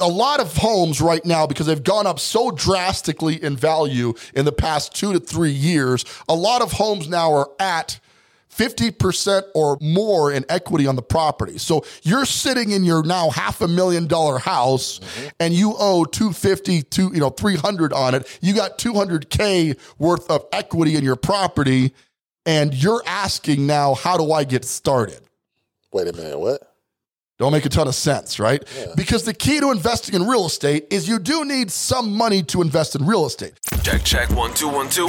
a lot of homes right now, because they've gone up so drastically in value in the past two to three years, a lot of homes now are at 50% or more in equity on the property. So you're sitting in your now half a million dollar house mm-hmm. and you owe 250 to, you know, 300 on it. You got 200K worth of equity in your property and you're asking now, how do I get started? Wait a minute, what? Don't make a ton of sense, right? Yeah. Because the key to investing in real estate is you do need some money to invest in real estate. Check, check, one, two, one, two.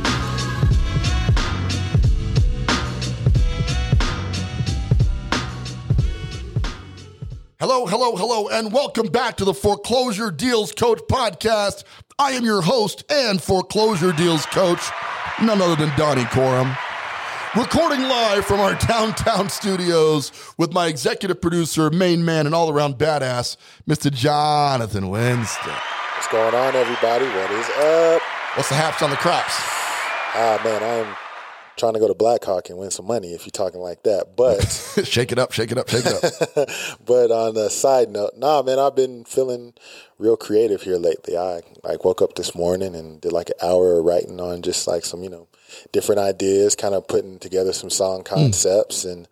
Hello, hello, hello, and welcome back to the Foreclosure Deals Coach podcast. I am your host and Foreclosure Deals Coach, none other than Donnie Corum. Recording live from our downtown studios with my executive producer, main man, and all around badass, Mr. Jonathan Winston. What's going on, everybody? What is up? What's the haps on the craps? Ah, man, I'm trying to go to Black Hawk and win some money if you're talking like that. But shake it up, shake it up, shake it up. but on the side note, nah, man, I've been feeling real creative here lately. I like woke up this morning and did like an hour of writing on just like some, you know, different ideas, kind of putting together some song hmm. concepts. Mm. And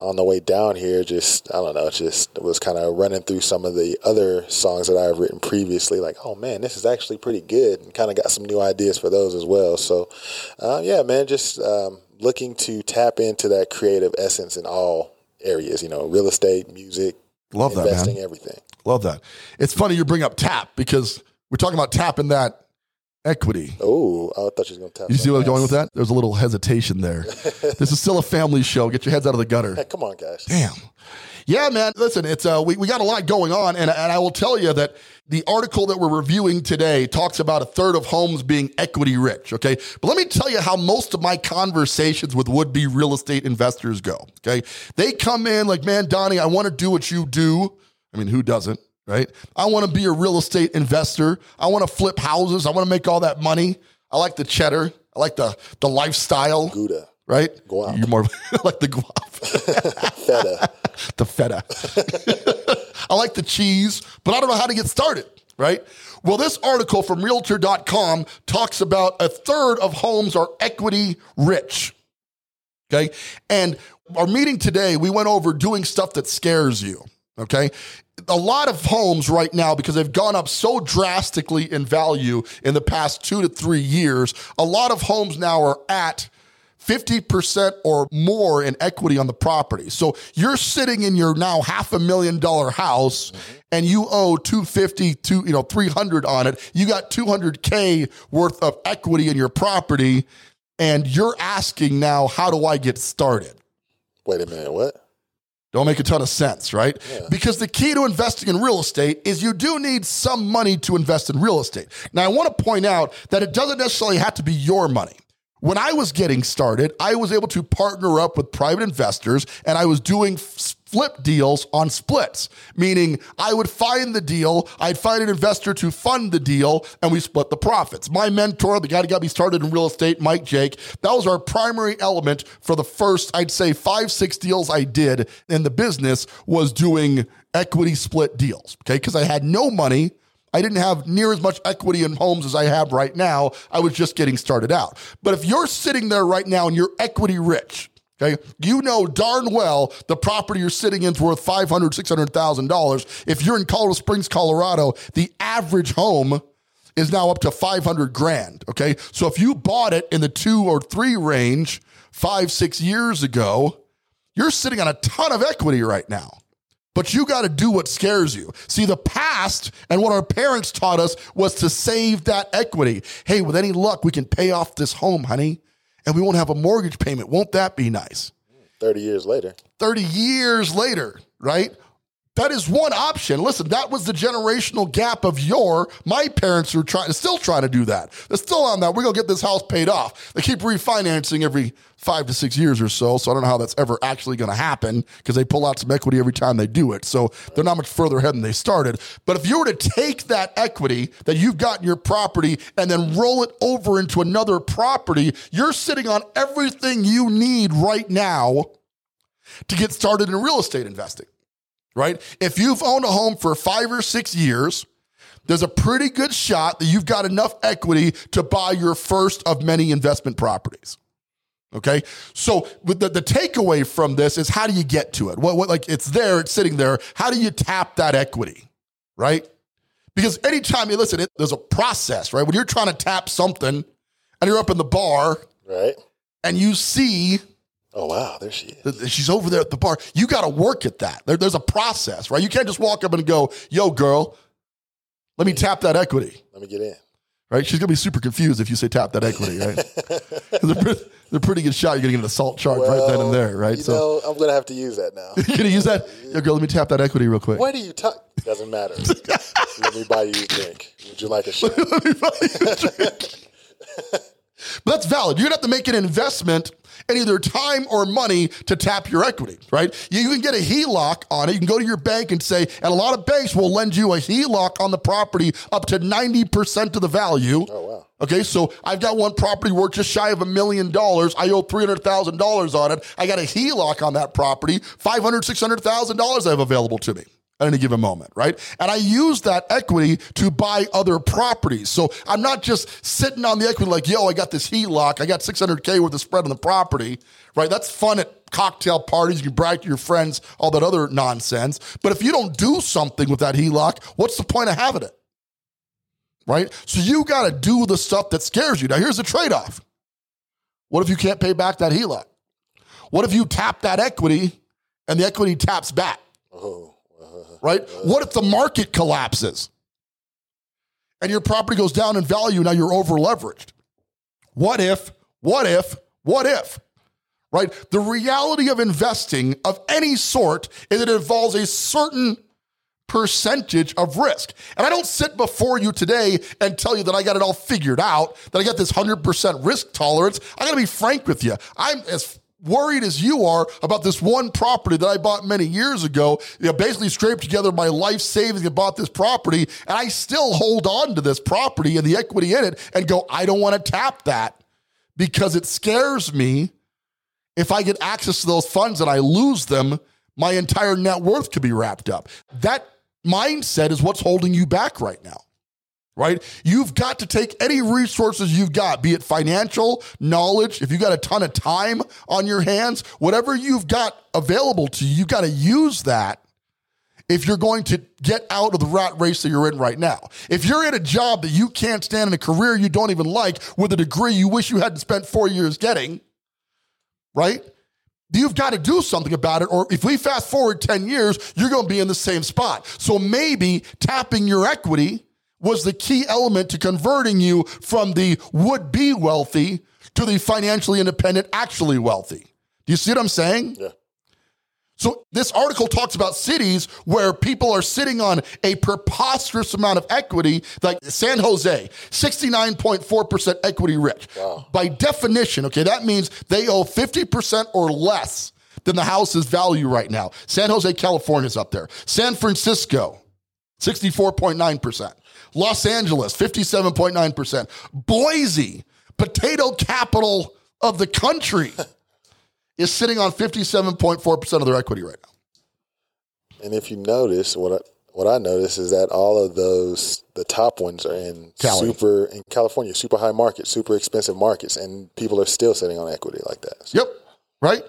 on the way down here, just, I don't know, just was kind of running through some of the other songs that I've written previously. Like, oh man, this is actually pretty good. And kind of got some new ideas for those as well. So, uh, yeah, man, just um, looking to tap into that creative essence in all areas, you know, real estate, music, Love that, investing, man. everything. Love that. It's funny you bring up tap because we're talking about tapping that equity. Oh, I thought she was going to tap. You see where I'm going with that? There's a little hesitation there. this is still a family show. Get your heads out of the gutter. Hey, come on, guys. Damn. Yeah, man. Listen, it's uh, we, we got a lot going on, and and I will tell you that the article that we're reviewing today talks about a third of homes being equity rich. Okay, but let me tell you how most of my conversations with would be real estate investors go. Okay, they come in like, man, Donnie, I want to do what you do. I mean, who doesn't? Right? I want to be a real estate investor. I want to flip houses. I want to make all that money. I like the cheddar. I like the the lifestyle. Gouda. Right? Guap. You're more like the guap. feta. the feta. I like the cheese, but I don't know how to get started, right? Well, this article from realtor.com talks about a third of homes are equity rich. Okay. And our meeting today, we went over doing stuff that scares you. Okay a lot of homes right now, because they've gone up so drastically in value in the past two to three years, a lot of homes now are at 50% or more in equity on the property. So you're sitting in your now half a million dollar house mm-hmm. and you owe 250 to, you know, 300 on it. You got 200K worth of equity in your property and you're asking now, how do I get started? Wait a minute, what? Don't make a ton of sense, right? Yeah. Because the key to investing in real estate is you do need some money to invest in real estate. Now, I want to point out that it doesn't necessarily have to be your money. When I was getting started, I was able to partner up with private investors and I was doing flip deals on splits, meaning I would find the deal, I'd find an investor to fund the deal, and we split the profits. My mentor, the guy that got me started in real estate, Mike Jake, that was our primary element for the first, I'd say, five, six deals I did in the business was doing equity split deals. Okay. Cause I had no money. I didn't have near as much equity in homes as I have right now. I was just getting started out. But if you're sitting there right now and you're equity rich, Okay. You know darn well the property you're sitting in is worth $500,000, $600,000. If you're in Colorado Springs, Colorado, the average home is now up to 500 grand. Okay. So if you bought it in the two or three range five, six years ago, you're sitting on a ton of equity right now. But you got to do what scares you. See, the past and what our parents taught us was to save that equity. Hey, with any luck, we can pay off this home, honey and we won't have a mortgage payment. Won't that be nice? 30 years later. 30 years later, right? That is one option. Listen, that was the generational gap of your. My parents are trying, still trying to do that. They're still on that. We're gonna get this house paid off. They keep refinancing every five to six years or so. So I don't know how that's ever actually gonna happen because they pull out some equity every time they do it. So they're not much further ahead than they started. But if you were to take that equity that you've got in your property and then roll it over into another property, you're sitting on everything you need right now to get started in real estate investing right? If you've owned a home for five or six years, there's a pretty good shot that you've got enough equity to buy your first of many investment properties. Okay. So the, the takeaway from this is how do you get to it? What, what, like it's there, it's sitting there. How do you tap that equity? Right. Because anytime you listen, it, there's a process, right? When you're trying to tap something and you're up in the bar Right. and you see Oh wow, there she is. She's over there at the bar. You got to work at that. There, there's a process, right? You can't just walk up and go, "Yo, girl, let me tap that equity." Let me get in. Right? She's gonna be super confused if you say tap that equity, right? they're, pretty, they're pretty good shot. You're gonna get an assault charge right then and there, right? You know, I'm gonna have to use that now. you're gonna use that. Yo, girl, let me tap that equity real quick. Why do you talk? Doesn't matter. Let me buy you a drink. Would you like a shot? But that's valid. You're gonna have to make an investment in either time or money to tap your equity, right? You, you can get a HELOC on it. You can go to your bank and say, and a lot of banks will lend you a HELOC on the property up to 90% of the value. Oh wow. Okay, so I've got one property worth just shy of a million dollars. I owe $300,000 on it. I got a HELOC on that property, $500,000, $600,000 I have available to me at any given moment, right? And I use that equity to buy other properties. So I'm not just sitting on the equity like, yo, I got this HELOC, I got 600K worth of spread on the property, right? That's fun at cocktail parties. You brag to your friends, all that other nonsense. But if you don't do something with that HELOC, what's the point of having it? Right? So you got to do the stuff that scares you. Now, here's the trade off. What if you can't pay back that HELOC? What if you tap that equity and the equity taps back? Oh. Right? What if the market collapses and your property goes down in value? Now you're over leveraged. What if, what if, what if, right? The reality of investing of any sort is it involves a certain percentage of risk. And I don't sit before you today and tell you that I got it all figured out, that I got this 100% risk tolerance. I got to be frank with you. I'm as worried as you are about this one property that I bought many years ago. You know, basically scraped together my life savings and bought this property, and I still hold on to this property and the equity in it and go, I don't want to tap that because it scares me. If I get access to those funds and I lose them, my entire net worth could be wrapped up. That mindset is what's holding you back right now right? You've got to take any resources you've got, be it financial, knowledge, if you've got a ton of time on your hands, whatever you've got available to you, you've got to use that if you're going to get out of the rat race that you're in right now. If you're in a job that you can't stand in a career you don't even like with a degree you wish you hadn't spent four years getting, right? You've got to do something about it. Or if we fast forward 10 years, you're going to be in the same spot. So maybe tapping your equity was the key element to converting you from the would be wealthy to the financially independent, actually wealthy. Do you see what I'm saying? Yeah. So, this article talks about cities where people are sitting on a preposterous amount of equity, like San Jose, 69.4% equity rich. Wow. By definition, okay, that means they owe 50% or less than the house's value right now. San Jose, California is up there. San Francisco, 64.9%. Los Angeles, 57.9%. Boise, potato capital of the country, is sitting on 57.4% of their equity right now. And if you notice, what I, what I notice is that all of those, the top ones are in Cali. super in California, super high markets, super expensive markets, and people are still sitting on equity like that. So Yep, right?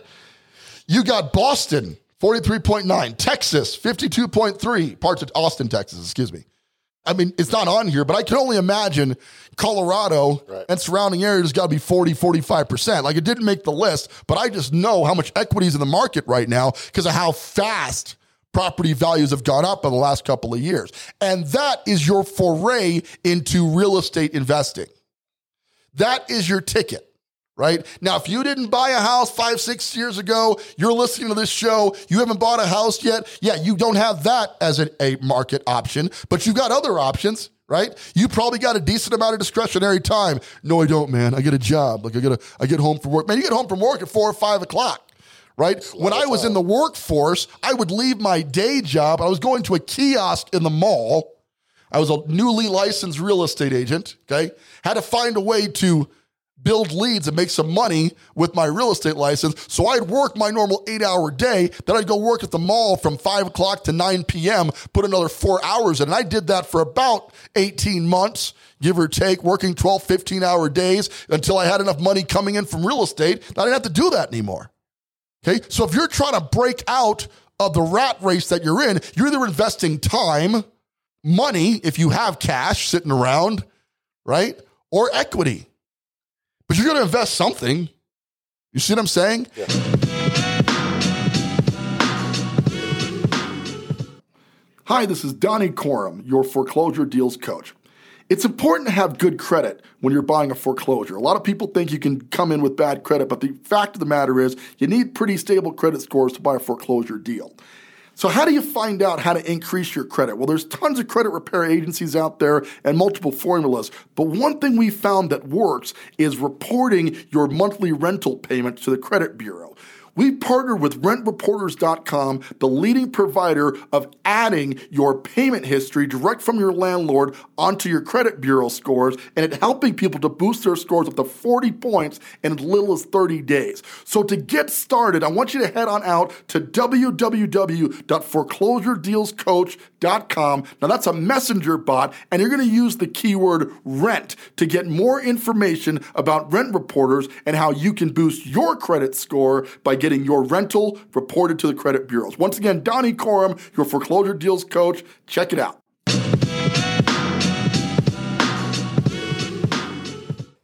You got Boston, 43.9, Texas, 52.3, parts of Austin, Texas, excuse me. I mean, it's not on here, but I can only imagine Colorado Right. and surrounding areas got to be 40, 45%. Like it didn't make the list, but I just know how much equity is in the market right now because of how fast property values have gone up in the last couple of years. And that is your foray into real estate investing. That is your ticket right? Now, if you didn't buy a house five, six years ago, you're listening to this show, you haven't bought a house yet, yeah, you don't have that as a, a market option, but you've got other options. Right? You probably got a decent amount of discretionary time. No, I don't, man. I get a job. Like I get a, I get home from work. Man, you get home from work at four or five o'clock right? When I was in the workforce, I would leave my day job. I was going to a kiosk in the mall. I was a newly licensed real estate agent, okay? Had to find a way to build leads and make some money with my real estate license. So I'd work my normal eight hour day. Then I'd go work at the mall from five o'clock to 9 p.m., put another four hours in. And I did that for about 18 months, give or take, working 12, 15 hour days until I had enough money coming in from real estate that I didn't have to do that anymore. Okay. So if you're trying to break out of the rat race that you're in, you're either investing time, money, if you have cash sitting around, right? Or equity. But you're going to invest something. You see what I'm saying? Yeah. Hi, this is Donnie Corum, your foreclosure deals coach. It's important to have good credit when you're buying a foreclosure. A lot of people think you can come in with bad credit, but the fact of the matter is you need pretty stable credit scores to buy a foreclosure deal. So, how do you find out how to increase your credit? Well, there's tons of credit repair agencies out there and multiple formulas. But one thing we found that works is reporting your monthly rental payments to the credit bureau. We partnered with rentreporters.com, the leading provider of adding your payment history direct from your landlord onto your credit bureau scores and it helping people to boost their scores up to 40 points in as little as 30 days. So to get started, I want you to head on out to www.foreclosuredealscoach.com. Now that's a messenger bot and you're going to use the keyword rent to get more information about rent reporters and how you can boost your credit score by getting your rental reported to the credit bureaus. Once again, Donnie Corum, your foreclosure deals coach. Check it out.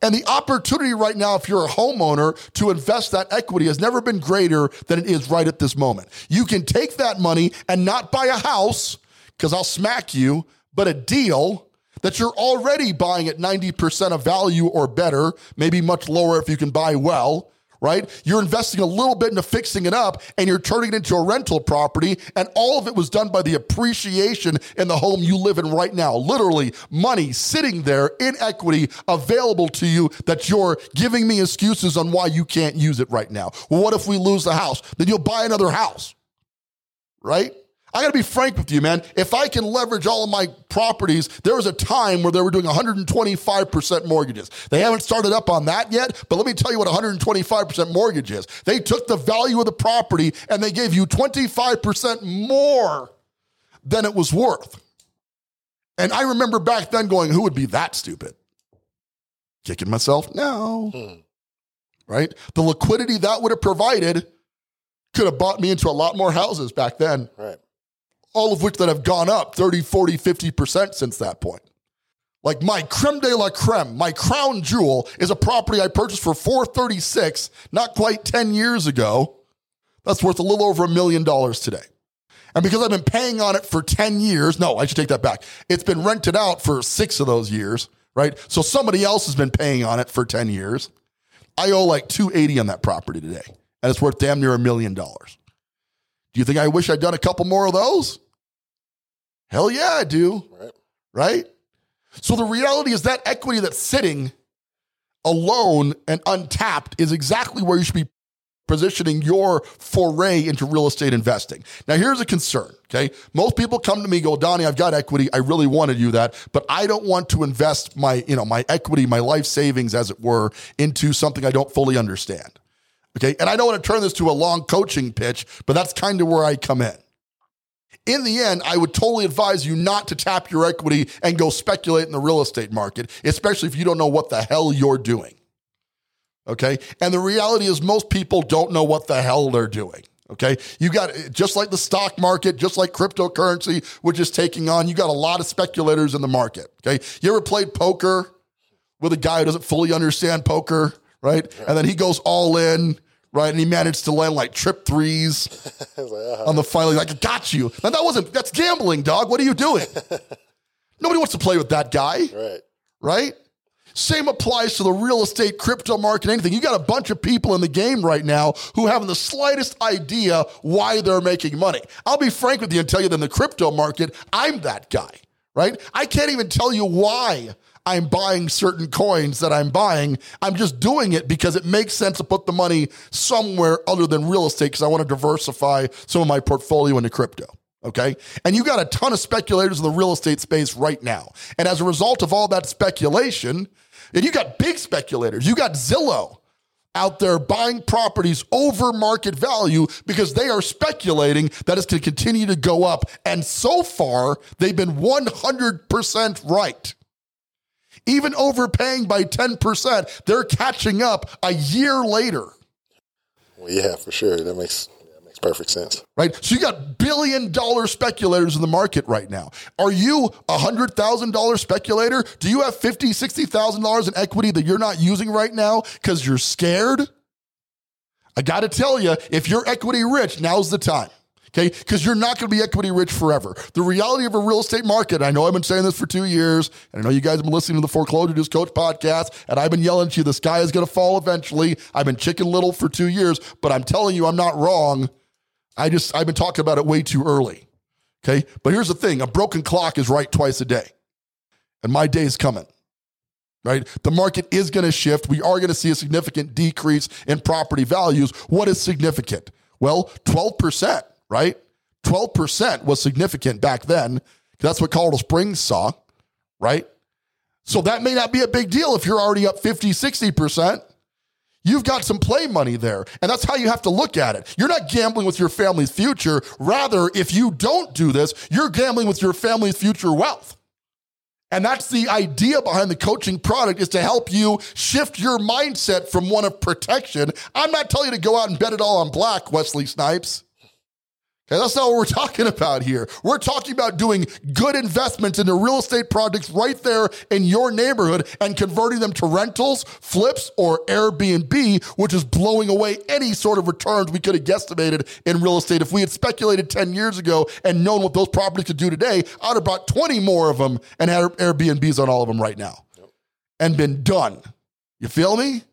And the opportunity right now, if you're a homeowner, to invest that equity has never been greater than it is right at this moment. You can take that money and not buy a house, because I'll smack you, but a deal that you're already buying at 90% of value or better, maybe much lower if you can buy well right? You're investing a little bit into fixing it up and you're turning it into a rental property. And all of it was done by the appreciation in the home you live in right now. Literally, money sitting there in equity available to you that you're giving me excuses on why you can't use it right now. Well, what if we lose the house? Then you'll buy another house, right? I got to be frank with you, man. If I can leverage all of my properties, there was a time where they were doing 125% mortgages. They haven't started up on that yet, but let me tell you what 125% mortgage is. They took the value of the property and they gave you 25% more than it was worth. And I remember back then going, who would be that stupid? Kicking myself? No. Hmm. Right? The liquidity that would have provided could have bought me into a lot more houses back then. Right all of which that have gone up 30, 40, 50% since that point. Like my creme de la creme, my crown jewel is a property I purchased for 436 not quite 10 years ago. That's worth a little over a million dollars today. And because I've been paying on it for 10 years, no, I should take that back. It's been rented out for six of those years, right? So somebody else has been paying on it for 10 years. I owe like 280 on that property today, and it's worth damn near a million dollars. Do you think I wish I'd done a couple more of those? Hell yeah, I do. Right. Right? So the reality is that equity that's sitting alone and untapped is exactly where you should be positioning your foray into real estate investing. Now, here's a concern. Okay. Most people come to me, go, Donnie, I've got equity. I really want to do that, but I don't want to invest my, you know, my equity, my life savings, as it were, into something I don't fully understand. Okay. And I don't want to turn this to a long coaching pitch, but that's kind of where I come in. In the end, I would totally advise you not to tap your equity and go speculate in the real estate market, especially if you don't know what the hell you're doing. Okay. And the reality is, most people don't know what the hell they're doing. Okay. You got just like the stock market, just like cryptocurrency, which is taking on, you got a lot of speculators in the market. Okay. You ever played poker with a guy who doesn't fully understand poker? right? right? And then he goes all in, right? And he managed to land like trip threes like, uh-huh. on the final. Like, I got you. And that wasn't, that's gambling, dog. What are you doing? Nobody wants to play with that guy. Right. Right? Same applies to the real estate, crypto market, anything. You got a bunch of people in the game right now who haven't the slightest idea why they're making money. I'll be frank with you and tell you that in the crypto market, I'm that guy, right? I can't even tell you why I'm buying certain coins that I'm buying. I'm just doing it because it makes sense to put the money somewhere other than real estate because I want to diversify some of my portfolio into crypto. Okay. And you got a ton of speculators in the real estate space right now. And as a result of all that speculation, and you got big speculators, you got Zillow out there buying properties over market value because they are speculating that it's going to continue to go up. And so far, they've been 100% right. Even overpaying by 10%, they're catching up a year later. Well, yeah, for sure. That makes that makes perfect sense. right? So you got billion dollar speculators in the market right now. Are you a hundred thousand dollar speculator? Do you have fifty, sixty thousand dollars in equity that you're not using right now because you're scared? I got to tell you, if you're equity rich, now's the time. Okay, because you're not going to be equity rich forever. The reality of a real estate market, I know I've been saying this for two years, and I know you guys have been listening to the Foreclosure News Coach podcast, and I've been yelling to you, the sky is going to fall eventually. I've been chicken little for two years, but I'm telling you, I'm not wrong. I just, I've been talking about it way too early. Okay. But here's the thing a broken clock is right twice a day. And my day is coming. Right. The market is going to shift. We are going to see a significant decrease in property values. What is significant? Well, 12%, right? 12% was significant back then. That's what Colorado Springs saw, right? So that may not be a big deal if you're already up 50, 60%. You've got some play money there. And that's how you have to look at it. You're not gambling with your family's future. Rather, if you don't do this, you're gambling with your family's future wealth. And that's the idea behind the coaching product is to help you shift your mindset from one of protection. I'm not telling you to go out and bet it all on black, Wesley Snipes. Okay, that's not what we're talking about here. We're talking about doing good investments into real estate projects right there in your neighborhood and converting them to rentals, flips, or Airbnb, which is blowing away any sort of returns we could have guesstimated in real estate. If we had speculated 10 years ago and known what those properties could do today, I'd have bought 20 more of them and had Airbnbs on all of them right now and been done. You feel me?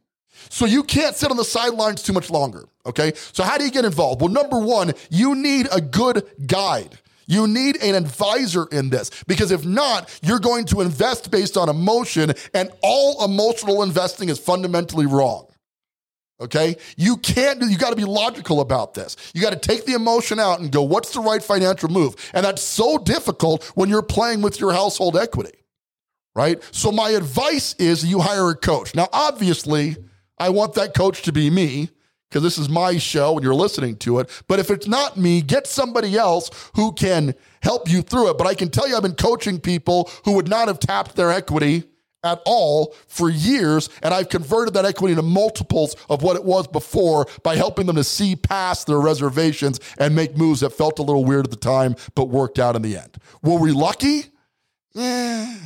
So you can't sit on the sidelines too much longer. Okay. So how do you get involved? Well, number one, you need a good guide. You need an advisor in this because if not, you're going to invest based on emotion, and all emotional investing is fundamentally wrong. Okay? You can't do, you got to be logical about this. You got to take the emotion out and go, what's the right financial move? And that's so difficult when you're playing with your household equity, right? So, my advice is you hire a coach. Now, obviously, I want that coach to be me because this is my show and you're listening to it. But if it's not me, get somebody else who can help you through it. But I can tell you, I've been coaching people who would not have tapped their equity at all for years. And I've converted that equity into multiples of what it was before by helping them to see past their reservations and make moves that felt a little weird at the time, but worked out in the end. Were we lucky? Yeah.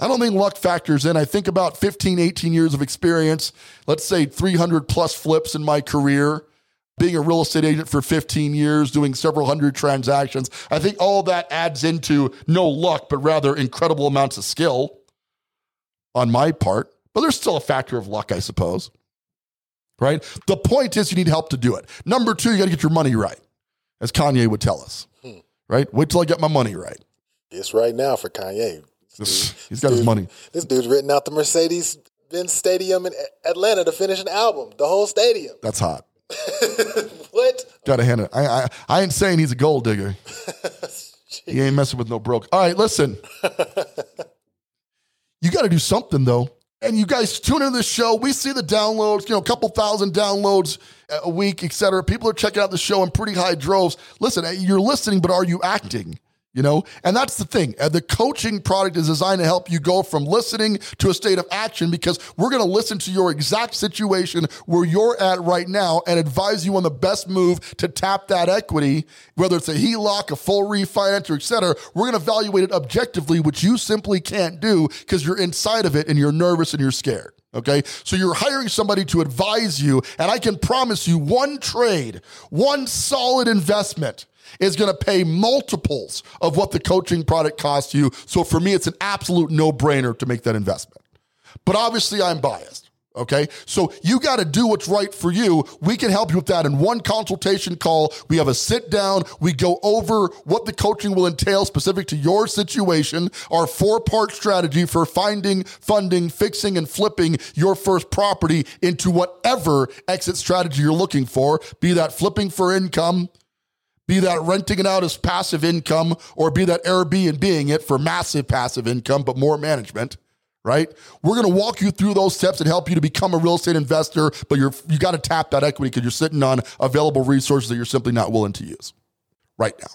I don't think luck factors in. I think about 15, 18 years of experience, let's say 300 plus flips in my career, being a real estate agent for 15 years, doing several hundred transactions. I think all that adds into no luck, but rather incredible amounts of skill on my part. But there's still a factor of luck, I suppose. Right? The point is, you need help to do it. Number two, you got to get your money right, as Kanye would tell us. Hmm. Right? Wait till I get my money right. It's right now for Kanye. He's got his money. This dude's written out the Mercedes Benz Stadium in Atlanta to finish an album, the whole stadium. That's hot. what? Gotta hand it. I, I, I ain't saying he's a gold digger. he ain't messing with no broke. All right, listen. you got to do something though. And you guys tune into the show. We see the downloads, you know, a couple thousand downloads a week, et cetera. People are checking out the show in pretty high droves. Listen, eh, you're listening, but are you acting? You know, and that's the thing. The coaching product is designed to help you go from listening to a state of action because we're going to listen to your exact situation where you're at right now and advise you on the best move to tap that equity, whether it's a HELOC, a full refinance, or et cetera. We're going to evaluate it objectively, which you simply can't do because you're inside of it and you're nervous and you're scared. Okay. So you're hiring somebody to advise you. And I can promise you one trade, one solid investment is going to pay multiples of what the coaching product costs you. So for me, it's an absolute no brainer to make that investment. but obviously I'm biased. Okay. So you got to do what's right for you. We can help you with that in one consultation call. We have a sit down. We go over what the coaching will entail specific to your situation, our four part strategy for finding, funding, fixing, and flipping your first property into whatever exit strategy you're looking for, be that flipping for income, be that renting it out as passive income, or be that Airbnb it for massive passive income, but more management right? We're going to walk you through those steps and help you to become a real estate investor, but you're you got to tap that equity because you're sitting on available resources that you're simply not willing to use right now.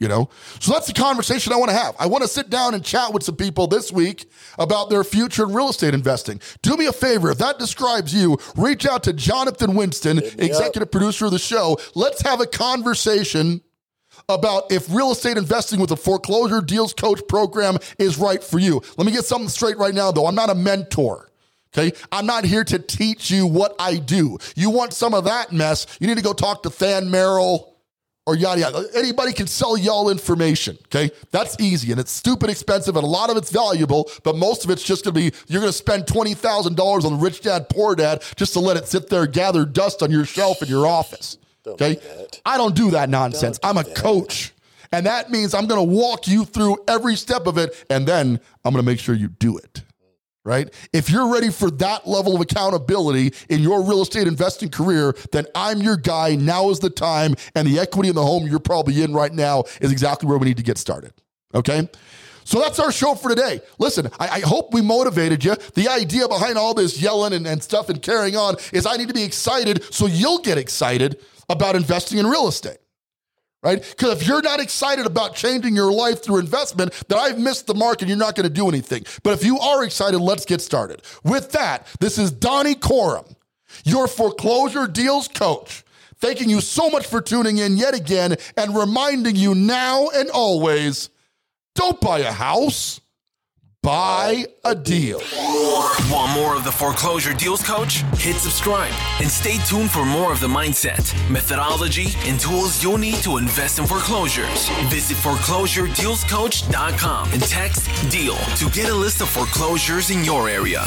You know? So that's the conversation I want to have. I want to sit down and chat with some people this week about their future in real estate investing. Do me a favor, if that describes you, reach out to Jonathan Winston, executive producer of the show. Let's have a conversation about if real estate investing with a foreclosure deals coach program is right for you. Let me get something straight right now, though. I'm not a mentor. Okay. I'm not here to teach you what I do. You want some of that mess, you need to go talk to Than Merrill or yada yada. Anybody can sell y'all information. Okay. That's easy and it's stupid expensive and a lot of it's valuable, but most of it's just going to be you're going to spend $20,000 on Rich Dad Poor Dad just to let it sit there, gather dust on your shelf in your office. Okay. I don't do that nonsense. I'm a coach. And that means I'm going to walk you through every step of it. And then I'm going to make sure you do it. Right? If you're ready for that level of accountability in your real estate investing career, then I'm your guy. Now is the time. And the equity in the home you're probably in right now is exactly where we need to get started. Okay? So that's our show for today. Listen, I, I, hope we motivated you. The idea behind all this yelling and, and stuff and carrying on is I need to be excited so you'll get excited about investing in real estate, right? Because if you're not excited about changing your life through investment, then I've missed the mark and you're not going to do anything. But if you are excited, let's get started. With that, this is Donnie Corum, your foreclosure deals coach. Thanking you so much for tuning in yet again and reminding you now and always don't buy a house Buy a deal. Want more of the Foreclosure Deals Coach? Hit subscribe and stay tuned for more of the mindset, methodology, and tools you'll need to invest in foreclosures. Visit foreclosuredealscoach.com and text DEAL to get a list of foreclosures in your area.